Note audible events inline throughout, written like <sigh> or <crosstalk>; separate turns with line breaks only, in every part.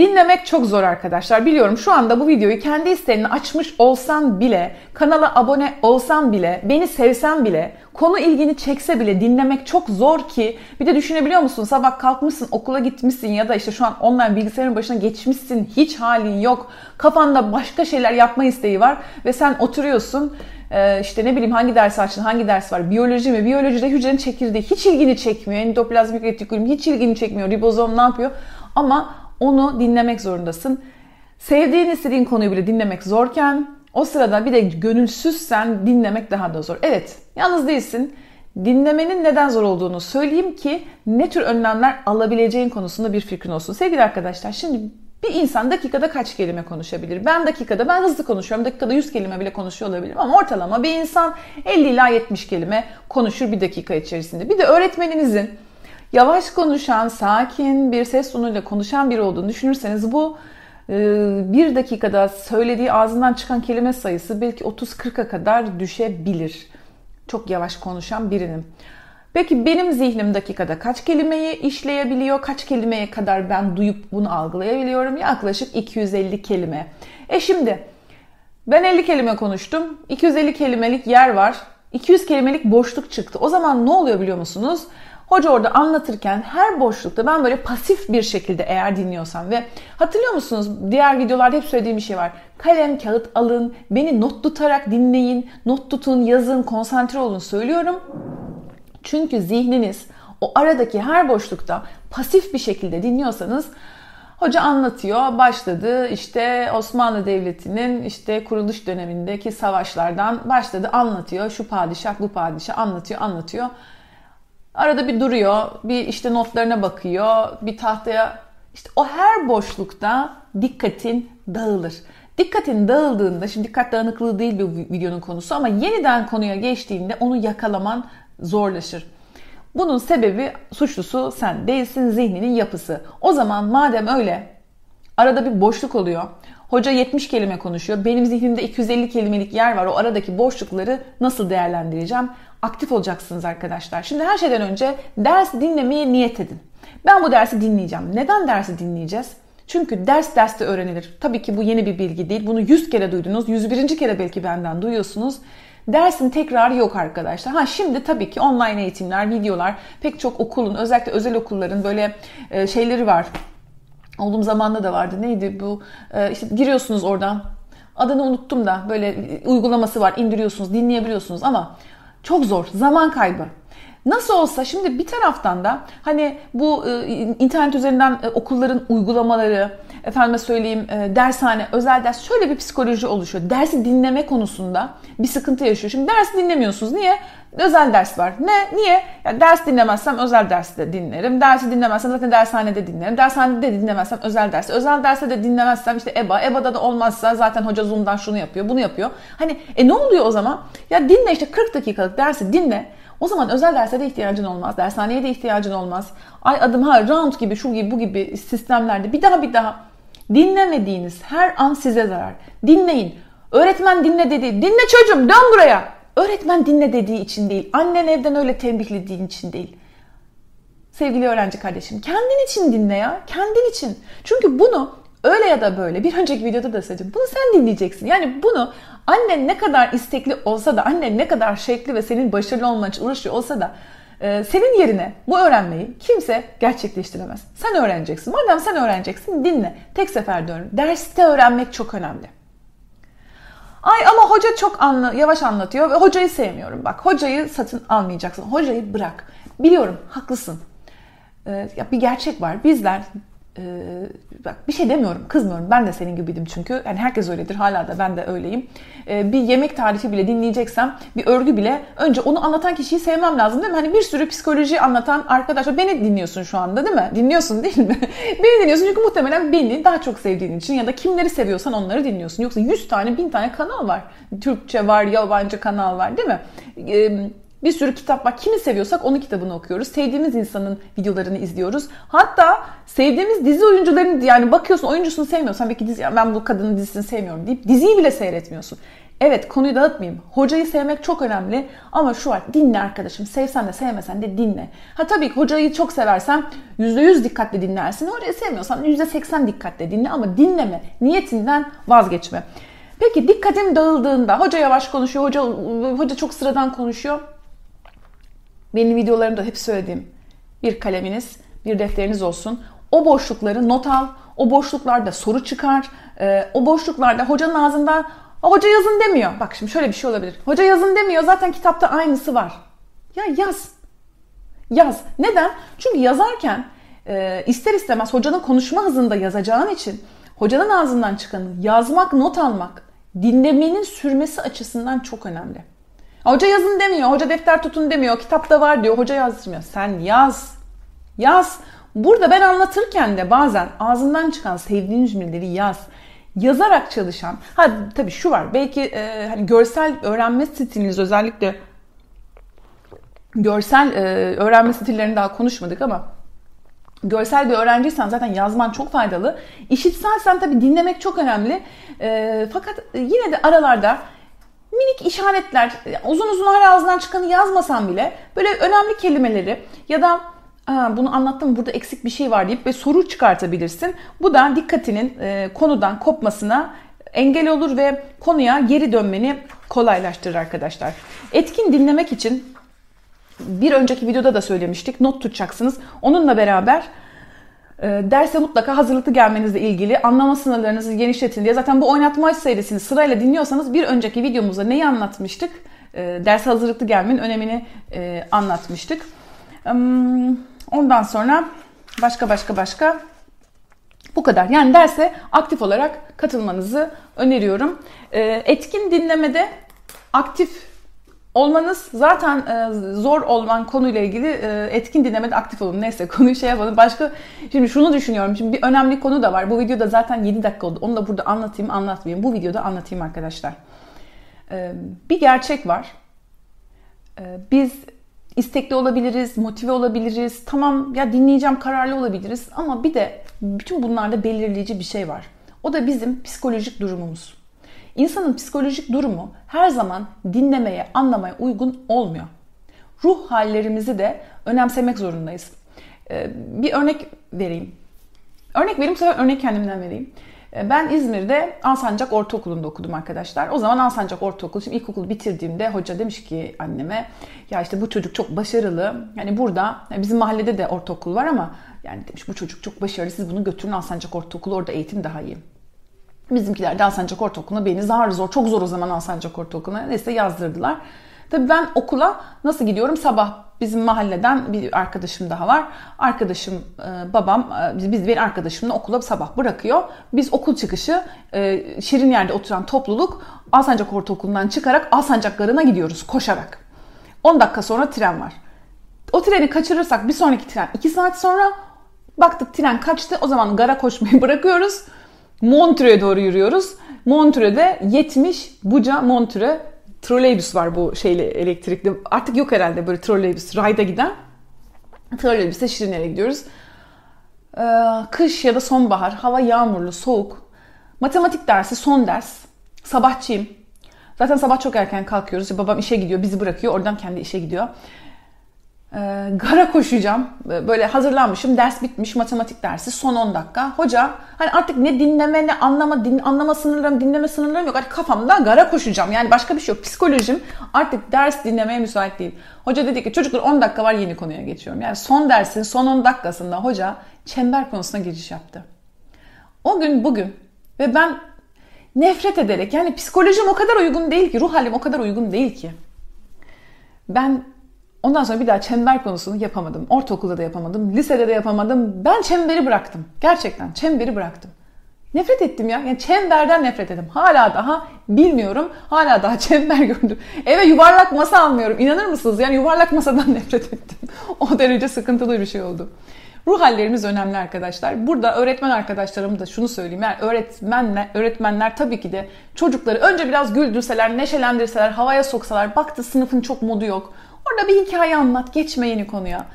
Dinlemek çok zor arkadaşlar. Biliyorum şu anda bu videoyu kendi isteğini açmış olsan bile, kanala abone olsan bile, beni sevsen bile, konu ilgini çekse bile dinlemek çok zor ki. Bir de düşünebiliyor musun? Sabah kalkmışsın, okula gitmişsin ya da işte şu an online bilgisayarın başına geçmişsin. Hiç halin yok. Kafanda başka şeyler yapma isteği var ve sen oturuyorsun ee, işte ne bileyim hangi ders açtın, hangi ders var, biyoloji mi? Biyolojide hücrenin çekirdeği hiç ilgini çekmiyor. Endoplazmik retikulum hiç ilgini çekmiyor. Ribozom ne yapıyor? Ama onu dinlemek zorundasın. Sevdiğin istediğin konuyu bile dinlemek zorken o sırada bir de gönülsüzsen dinlemek daha da zor. Evet, yalnız değilsin. Dinlemenin neden zor olduğunu söyleyeyim ki ne tür önlemler alabileceğin konusunda bir fikrin olsun. Sevgili arkadaşlar şimdi bir insan dakikada kaç kelime konuşabilir? Ben dakikada, ben hızlı konuşuyorum. Dakikada 100 kelime bile konuşuyor olabilirim. Ama ortalama bir insan 50 ila 70 kelime konuşur bir dakika içerisinde. Bir de öğretmeninizin yavaş konuşan, sakin bir ses tonuyla konuşan biri olduğunu düşünürseniz bu e, bir dakikada söylediği ağzından çıkan kelime sayısı belki 30-40'a kadar düşebilir. Çok yavaş konuşan birinin. Peki benim zihnim dakikada kaç kelimeyi işleyebiliyor? Kaç kelimeye kadar ben duyup bunu algılayabiliyorum? Yaklaşık 250 kelime. E şimdi ben 50 kelime konuştum. 250 kelimelik yer var. 200 kelimelik boşluk çıktı. O zaman ne oluyor biliyor musunuz? Hoca orada anlatırken her boşlukta ben böyle pasif bir şekilde eğer dinliyorsam ve hatırlıyor musunuz diğer videolarda hep söylediğim bir şey var. Kalem, kağıt alın, beni not tutarak dinleyin, not tutun, yazın, konsantre olun söylüyorum. Çünkü zihniniz o aradaki her boşlukta pasif bir şekilde dinliyorsanız Hoca anlatıyor. Başladı işte Osmanlı Devleti'nin işte kuruluş dönemindeki savaşlardan başladı anlatıyor. Şu padişah bu padişah anlatıyor anlatıyor. Arada bir duruyor. Bir işte notlarına bakıyor. Bir tahtaya işte o her boşlukta dikkatin dağılır. Dikkatin dağıldığında, şimdi dikkat dağınıklığı değil bu videonun konusu ama yeniden konuya geçtiğinde onu yakalaman zorlaşır. Bunun sebebi suçlusu sen değilsin zihninin yapısı. O zaman madem öyle arada bir boşluk oluyor. Hoca 70 kelime konuşuyor. Benim zihnimde 250 kelimelik yer var. O aradaki boşlukları nasıl değerlendireceğim? Aktif olacaksınız arkadaşlar. Şimdi her şeyden önce ders dinlemeye niyet edin. Ben bu dersi dinleyeceğim. Neden dersi dinleyeceğiz? Çünkü ders derste öğrenilir. Tabii ki bu yeni bir bilgi değil. Bunu 100 kere duydunuz. 101. kere belki benden duyuyorsunuz. Dersin tekrarı yok arkadaşlar. Ha şimdi tabii ki online eğitimler, videolar, pek çok okulun, özellikle özel okulların böyle e, şeyleri var. Olduğum zamanda da vardı. Neydi bu? E, işte giriyorsunuz oradan. Adını unuttum da böyle uygulaması var. indiriyorsunuz, dinleyebiliyorsunuz ama çok zor. Zaman kaybı. Nasıl olsa şimdi bir taraftan da hani bu e, internet üzerinden e, okulların uygulamaları, efendime söyleyeyim e, dershane, özel ders şöyle bir psikoloji oluşuyor. Dersi dinleme konusunda bir sıkıntı yaşıyor. Şimdi dersi dinlemiyorsunuz. Niye? Özel ders var. Ne? Niye? Ya ders dinlemezsem özel derste dinlerim. Dersi dinlemezsem zaten dershanede dinlerim. Dershanede de dinlemezsem özel derste. Özel derste de dinlemezsem işte EBA. EBA'da da olmazsa zaten hoca Zoom'dan şunu yapıyor, bunu yapıyor. Hani e ne oluyor o zaman? Ya dinle işte 40 dakikalık dersi dinle. O zaman özel derse de ihtiyacın olmaz. Dershaneye de ihtiyacın olmaz. Ay adım ha round gibi şu gibi bu gibi sistemlerde bir daha bir daha dinlemediğiniz her an size zarar. Dinleyin. Öğretmen dinle dedi. Dinle çocuğum dön buraya. Öğretmen dinle dediği için değil. Annen evden öyle tembihlediğin için değil. Sevgili öğrenci kardeşim kendin için dinle ya. Kendin için. Çünkü bunu öyle ya da böyle bir önceki videoda da söyledim. Bunu sen dinleyeceksin. Yani bunu annen ne kadar istekli olsa da annen ne kadar şekli ve senin başarılı olman için uğraşıyor olsa da e, senin yerine bu öğrenmeyi kimse gerçekleştiremez. Sen öğreneceksin. Madem sen öğreneceksin dinle. Tek seferde öğren. Derste öğrenmek çok önemli. Ay ama hoca çok anla, yavaş anlatıyor ve hocayı sevmiyorum. Bak hocayı satın almayacaksın. Hocayı bırak. Biliyorum haklısın. Ee, ya bir gerçek var. Bizler ee, bak bir şey demiyorum, kızmıyorum. Ben de senin gibiydim çünkü. Yani herkes öyledir. Hala da ben de öyleyim. Ee, bir yemek tarifi bile dinleyeceksem, bir örgü bile önce onu anlatan kişiyi sevmem lazım değil mi? Hani bir sürü psikoloji anlatan arkadaşlar beni dinliyorsun şu anda değil mi? Dinliyorsun değil mi? <laughs> beni dinliyorsun çünkü muhtemelen beni daha çok sevdiğin için ya da kimleri seviyorsan onları dinliyorsun. Yoksa 100 tane, 1000 tane kanal var. Türkçe var, yabancı kanal var değil mi? Ee, bir sürü kitap var. Kimi seviyorsak onun kitabını okuyoruz. Sevdiğimiz insanın videolarını izliyoruz. Hatta sevdiğimiz dizi oyuncularını yani bakıyorsun oyuncusunu sevmiyorsan belki dizi ben bu kadının dizisini sevmiyorum deyip diziyi bile seyretmiyorsun. Evet konuyu dağıtmayayım. Hocayı sevmek çok önemli ama şu var dinle arkadaşım. Sevsen de sevmesen de dinle. Ha tabii ki hocayı çok seversen %100 dikkatle dinlersin. Hocayı sevmiyorsan %80 dikkatle dinle ama dinleme. Niyetinden vazgeçme. Peki dikkatim dağıldığında hoca yavaş konuşuyor, hoca hoca çok sıradan konuşuyor. Benim videolarımda hep söylediğim bir kaleminiz, bir defteriniz olsun. O boşlukları not al. O boşluklarda soru çıkar. Ee, o boşluklarda hocanın ağzından hoca yazın demiyor. Bak şimdi şöyle bir şey olabilir. Hoca yazın demiyor. Zaten kitapta aynısı var. Ya yaz. Yaz. Neden? Çünkü yazarken e, ister istemez hocanın konuşma hızında yazacağın için hocanın ağzından çıkanı yazmak, not almak dinlemenin sürmesi açısından çok önemli. Hoca yazın demiyor, hoca defter tutun demiyor, kitapta var diyor, hoca yazdırmıyor. Sen yaz, yaz. Burada ben anlatırken de bazen ağzından çıkan sevdiğin cümleleri yaz. Yazarak çalışan, ha tabii şu var, belki e, hani görsel öğrenme stiliniz özellikle görsel e, öğrenme stillerini daha konuşmadık ama görsel bir öğrenciysen zaten yazman çok faydalı. İşitselsen tabii dinlemek çok önemli. E, fakat yine de aralarda minik işaretler, uzun uzun her ağzından çıkanı yazmasan bile böyle önemli kelimeleri ya da bunu anlattım burada eksik bir şey var deyip ve soru çıkartabilirsin. Bu da dikkatinin e, konudan kopmasına engel olur ve konuya geri dönmeni kolaylaştırır arkadaşlar. Etkin dinlemek için bir önceki videoda da söylemiştik. Not tutacaksınız. Onunla beraber derse mutlaka hazırlıklı gelmenizle ilgili anlama sınırlarınızı genişletin diye. Zaten bu oynatma serisini sırayla dinliyorsanız bir önceki videomuzda neyi anlatmıştık? E, derse hazırlıklı gelmenin önemini e, anlatmıştık. Ondan sonra başka başka başka bu kadar. Yani derse aktif olarak katılmanızı öneriyorum. Etkin dinlemede aktif olmanız zaten e, zor olan konuyla ilgili e, etkin dinlemede aktif olun. Neyse <laughs> konuyu şey yapalım. Başka şimdi şunu düşünüyorum. Şimdi bir önemli konu da var. Bu videoda zaten 7 dakika oldu. Onu da burada anlatayım, anlatmayayım. Bu videoda anlatayım arkadaşlar. E, bir gerçek var. Biz istekli olabiliriz, motive olabiliriz. Tamam ya dinleyeceğim kararlı olabiliriz ama bir de bütün bunlarda belirleyici bir şey var. O da bizim psikolojik durumumuz. İnsanın psikolojik durumu her zaman dinlemeye, anlamaya uygun olmuyor. Ruh hallerimizi de önemsemek zorundayız. Ee, bir örnek vereyim. Örnek vereyim, sonra örnek kendimden vereyim. Ee, ben İzmir'de Alsancak Ortaokulu'nda okudum arkadaşlar. O zaman Alsancak Ortaokulu, şimdi ilkokulu bitirdiğimde hoca demiş ki anneme ya işte bu çocuk çok başarılı. Yani burada bizim mahallede de ortaokul var ama yani demiş bu çocuk çok başarılı siz bunu götürün Alsancak Ortaokulu orada eğitim daha iyi. Bizimkiler de Alsancak Ortaokulu'na beni zar zor, çok zor o zaman Alsancak Ortaokulu'na neyse yazdırdılar. Tabii ben okula nasıl gidiyorum? Sabah bizim mahalleden bir arkadaşım daha var. Arkadaşım, e, babam, e, biz bir arkadaşımla okula sabah bırakıyor. Biz okul çıkışı e, şirin yerde oturan topluluk Alsancak Ortaokulu'ndan çıkarak Alsancak Garı'na gidiyoruz koşarak. 10 dakika sonra tren var. O treni kaçırırsak bir sonraki tren 2 saat sonra baktık tren kaçtı. O zaman gara koşmayı <laughs> bırakıyoruz. Montreux'e doğru yürüyoruz. Montreux'de 70 Buca Montreux troleybüs var bu şeyle elektrikli. Artık yok herhalde böyle troleybüs rayda giden. Troleybüste Şirine'ye gidiyoruz. Ee, kış ya da sonbahar, hava yağmurlu, soğuk. Matematik dersi son ders. Sabahçıyım. Zaten sabah çok erken kalkıyoruz. Babam işe gidiyor, bizi bırakıyor. Oradan kendi işe gidiyor. Ee, gara koşacağım. Ee, böyle hazırlanmışım. Ders bitmiş. Matematik dersi. Son 10 dakika. Hoca hani artık ne dinleme ne anlama din, anlama sınırlarım dinleme sınırlarım yok. Artık kafamda gara koşacağım. Yani başka bir şey yok. Psikolojim artık ders dinlemeye müsait değil. Hoca dedi ki çocuklar 10 dakika var yeni konuya geçiyorum. Yani son dersin son 10 dakikasında hoca çember konusuna giriş yaptı. O gün bugün ve ben nefret ederek yani psikolojim o kadar uygun değil ki ruh halim o kadar uygun değil ki. Ben Ondan sonra bir daha çember konusunu yapamadım. Ortaokulda da yapamadım, lisede de yapamadım. Ben çemberi bıraktım. Gerçekten çemberi bıraktım. Nefret ettim ya. Yani çemberden nefret ettim. Hala daha bilmiyorum. Hala daha <laughs> çember gördüm. Eve yuvarlak masa almıyorum. İnanır mısınız? Yani yuvarlak masadan <laughs> nefret ettim. o derece sıkıntılı bir şey oldu. Ruh hallerimiz önemli arkadaşlar. Burada öğretmen arkadaşlarım da şunu söyleyeyim. Yani öğretmenler, öğretmenler tabii ki de çocukları önce biraz güldürseler, neşelendirseler, havaya soksalar, baktı sınıfın çok modu yok. Orada bir hikaye anlat, geçme yeni konuya.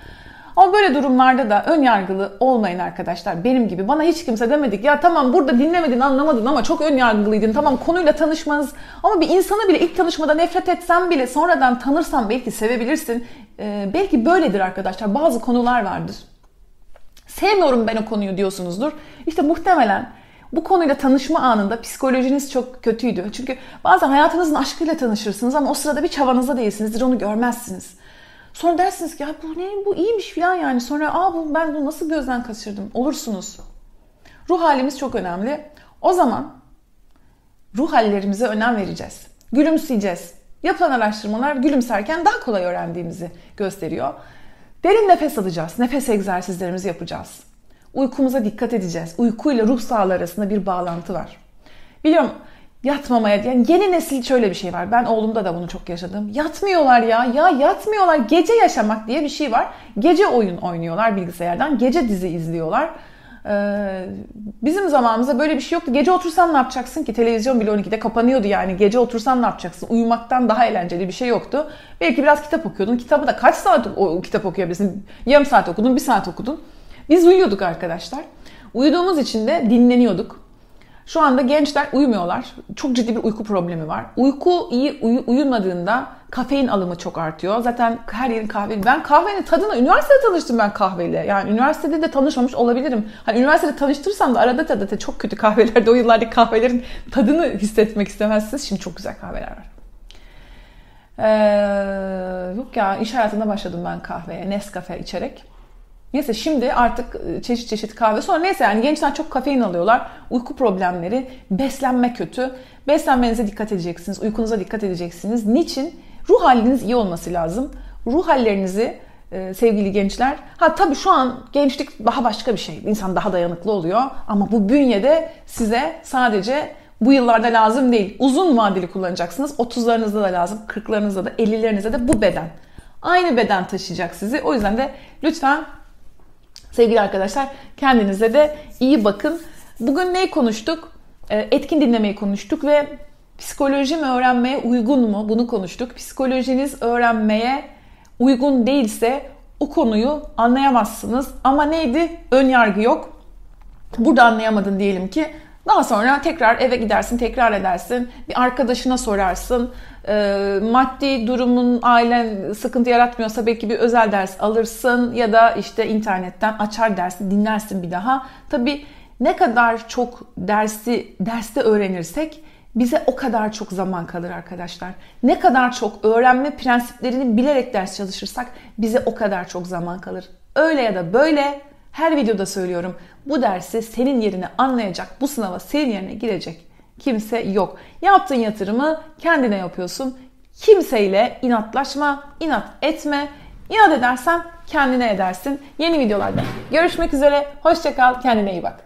Ama böyle durumlarda da ön yargılı olmayın arkadaşlar. Benim gibi bana hiç kimse demedik. Ya tamam burada dinlemedin anlamadın ama çok ön yargılıydın. Tamam konuyla tanışmanız ama bir insanı bile ilk tanışmada nefret etsen bile sonradan tanırsan belki sevebilirsin. Ee, belki böyledir arkadaşlar. Bazı konular vardır. Sevmiyorum ben o konuyu diyorsunuzdur. İşte muhtemelen bu konuyla tanışma anında psikolojiniz çok kötüydü. Çünkü bazen hayatınızın aşkıyla tanışırsınız ama o sırada bir çabanızda değilsinizdir onu görmezsiniz. Sonra dersiniz ki ya bu ne bu iyiymiş falan yani. Sonra aa bu, ben bunu nasıl gözden kaçırdım olursunuz. Ruh halimiz çok önemli. O zaman ruh hallerimize önem vereceğiz. Gülümseyeceğiz. Yapılan araştırmalar gülümserken daha kolay öğrendiğimizi gösteriyor. Derin nefes alacağız. Nefes egzersizlerimizi yapacağız. Uykumuza dikkat edeceğiz. Uyku ile ruh sağlığı arasında bir bağlantı var. Biliyorum yatmamaya yani yeni nesil şöyle bir şey var. Ben oğlumda da bunu çok yaşadım. Yatmıyorlar ya. Ya yatmıyorlar. Gece yaşamak diye bir şey var. Gece oyun oynuyorlar bilgisayardan. Gece dizi izliyorlar. Ee, bizim zamanımızda böyle bir şey yoktu. Gece otursan ne yapacaksın ki? Televizyon bile 12'de kapanıyordu yani. Gece otursan ne yapacaksın? Uyumaktan daha eğlenceli bir şey yoktu. Belki biraz kitap okuyordun. Kitabı da kaç saat o, kitap okuyabilirsin? Yarım saat okudun, bir saat okudun. Biz uyuyorduk arkadaşlar. Uyuduğumuz için de dinleniyorduk. Şu anda gençler uyumuyorlar. Çok ciddi bir uyku problemi var. Uyku iyi uyu, uyumadığında kafein alımı çok artıyor. Zaten her yerin kahve. Ben kahvenin tadına üniversitede tanıştım ben kahveyle. Yani üniversitede de tanışmamış olabilirim. Hani üniversitede tanıştırsam da arada da, da çok kötü kahvelerde o yıllardaki kahvelerin tadını hissetmek istemezsiniz. Şimdi çok güzel kahveler var. Ee, yok ya iş hayatında başladım ben kahveye. Nescafe içerek. Neyse şimdi artık e, çeşit çeşit kahve. Sonra neyse yani gençler çok kafein alıyorlar. Uyku problemleri, beslenme kötü. Beslenmenize dikkat edeceksiniz, uykunuza dikkat edeceksiniz. Niçin? Ruh haliniz iyi olması lazım. Ruh hallerinizi e, sevgili gençler. Ha tabii şu an gençlik daha başka bir şey. İnsan daha dayanıklı oluyor. Ama bu bünyede size sadece bu yıllarda lazım değil. Uzun vadeli kullanacaksınız. 30'larınızda da lazım, 40'larınızda da, 50'lerinizde de bu beden. Aynı beden taşıyacak sizi. O yüzden de lütfen Sevgili arkadaşlar kendinize de iyi bakın. Bugün neyi konuştuk? Ee, etkin dinlemeyi konuştuk ve psikoloji mi öğrenmeye uygun mu? Bunu konuştuk. Psikolojiniz öğrenmeye uygun değilse o konuyu anlayamazsınız. Ama neydi? Ön yargı yok. Burada anlayamadın diyelim ki daha sonra tekrar eve gidersin, tekrar edersin. Bir arkadaşına sorarsın. E, maddi durumun ailen sıkıntı yaratmıyorsa belki bir özel ders alırsın ya da işte internetten açar dersi dinlersin bir daha. Tabii ne kadar çok dersi derste öğrenirsek bize o kadar çok zaman kalır arkadaşlar. Ne kadar çok öğrenme prensiplerini bilerek ders çalışırsak bize o kadar çok zaman kalır. Öyle ya da böyle her videoda söylüyorum. Bu dersi senin yerine anlayacak, bu sınava senin yerine girecek kimse yok. Yaptığın yatırımı kendine yapıyorsun. Kimseyle inatlaşma, inat etme. İnat edersen kendine edersin. Yeni videolarda görüşmek üzere. Hoşçakal, kendine iyi bak.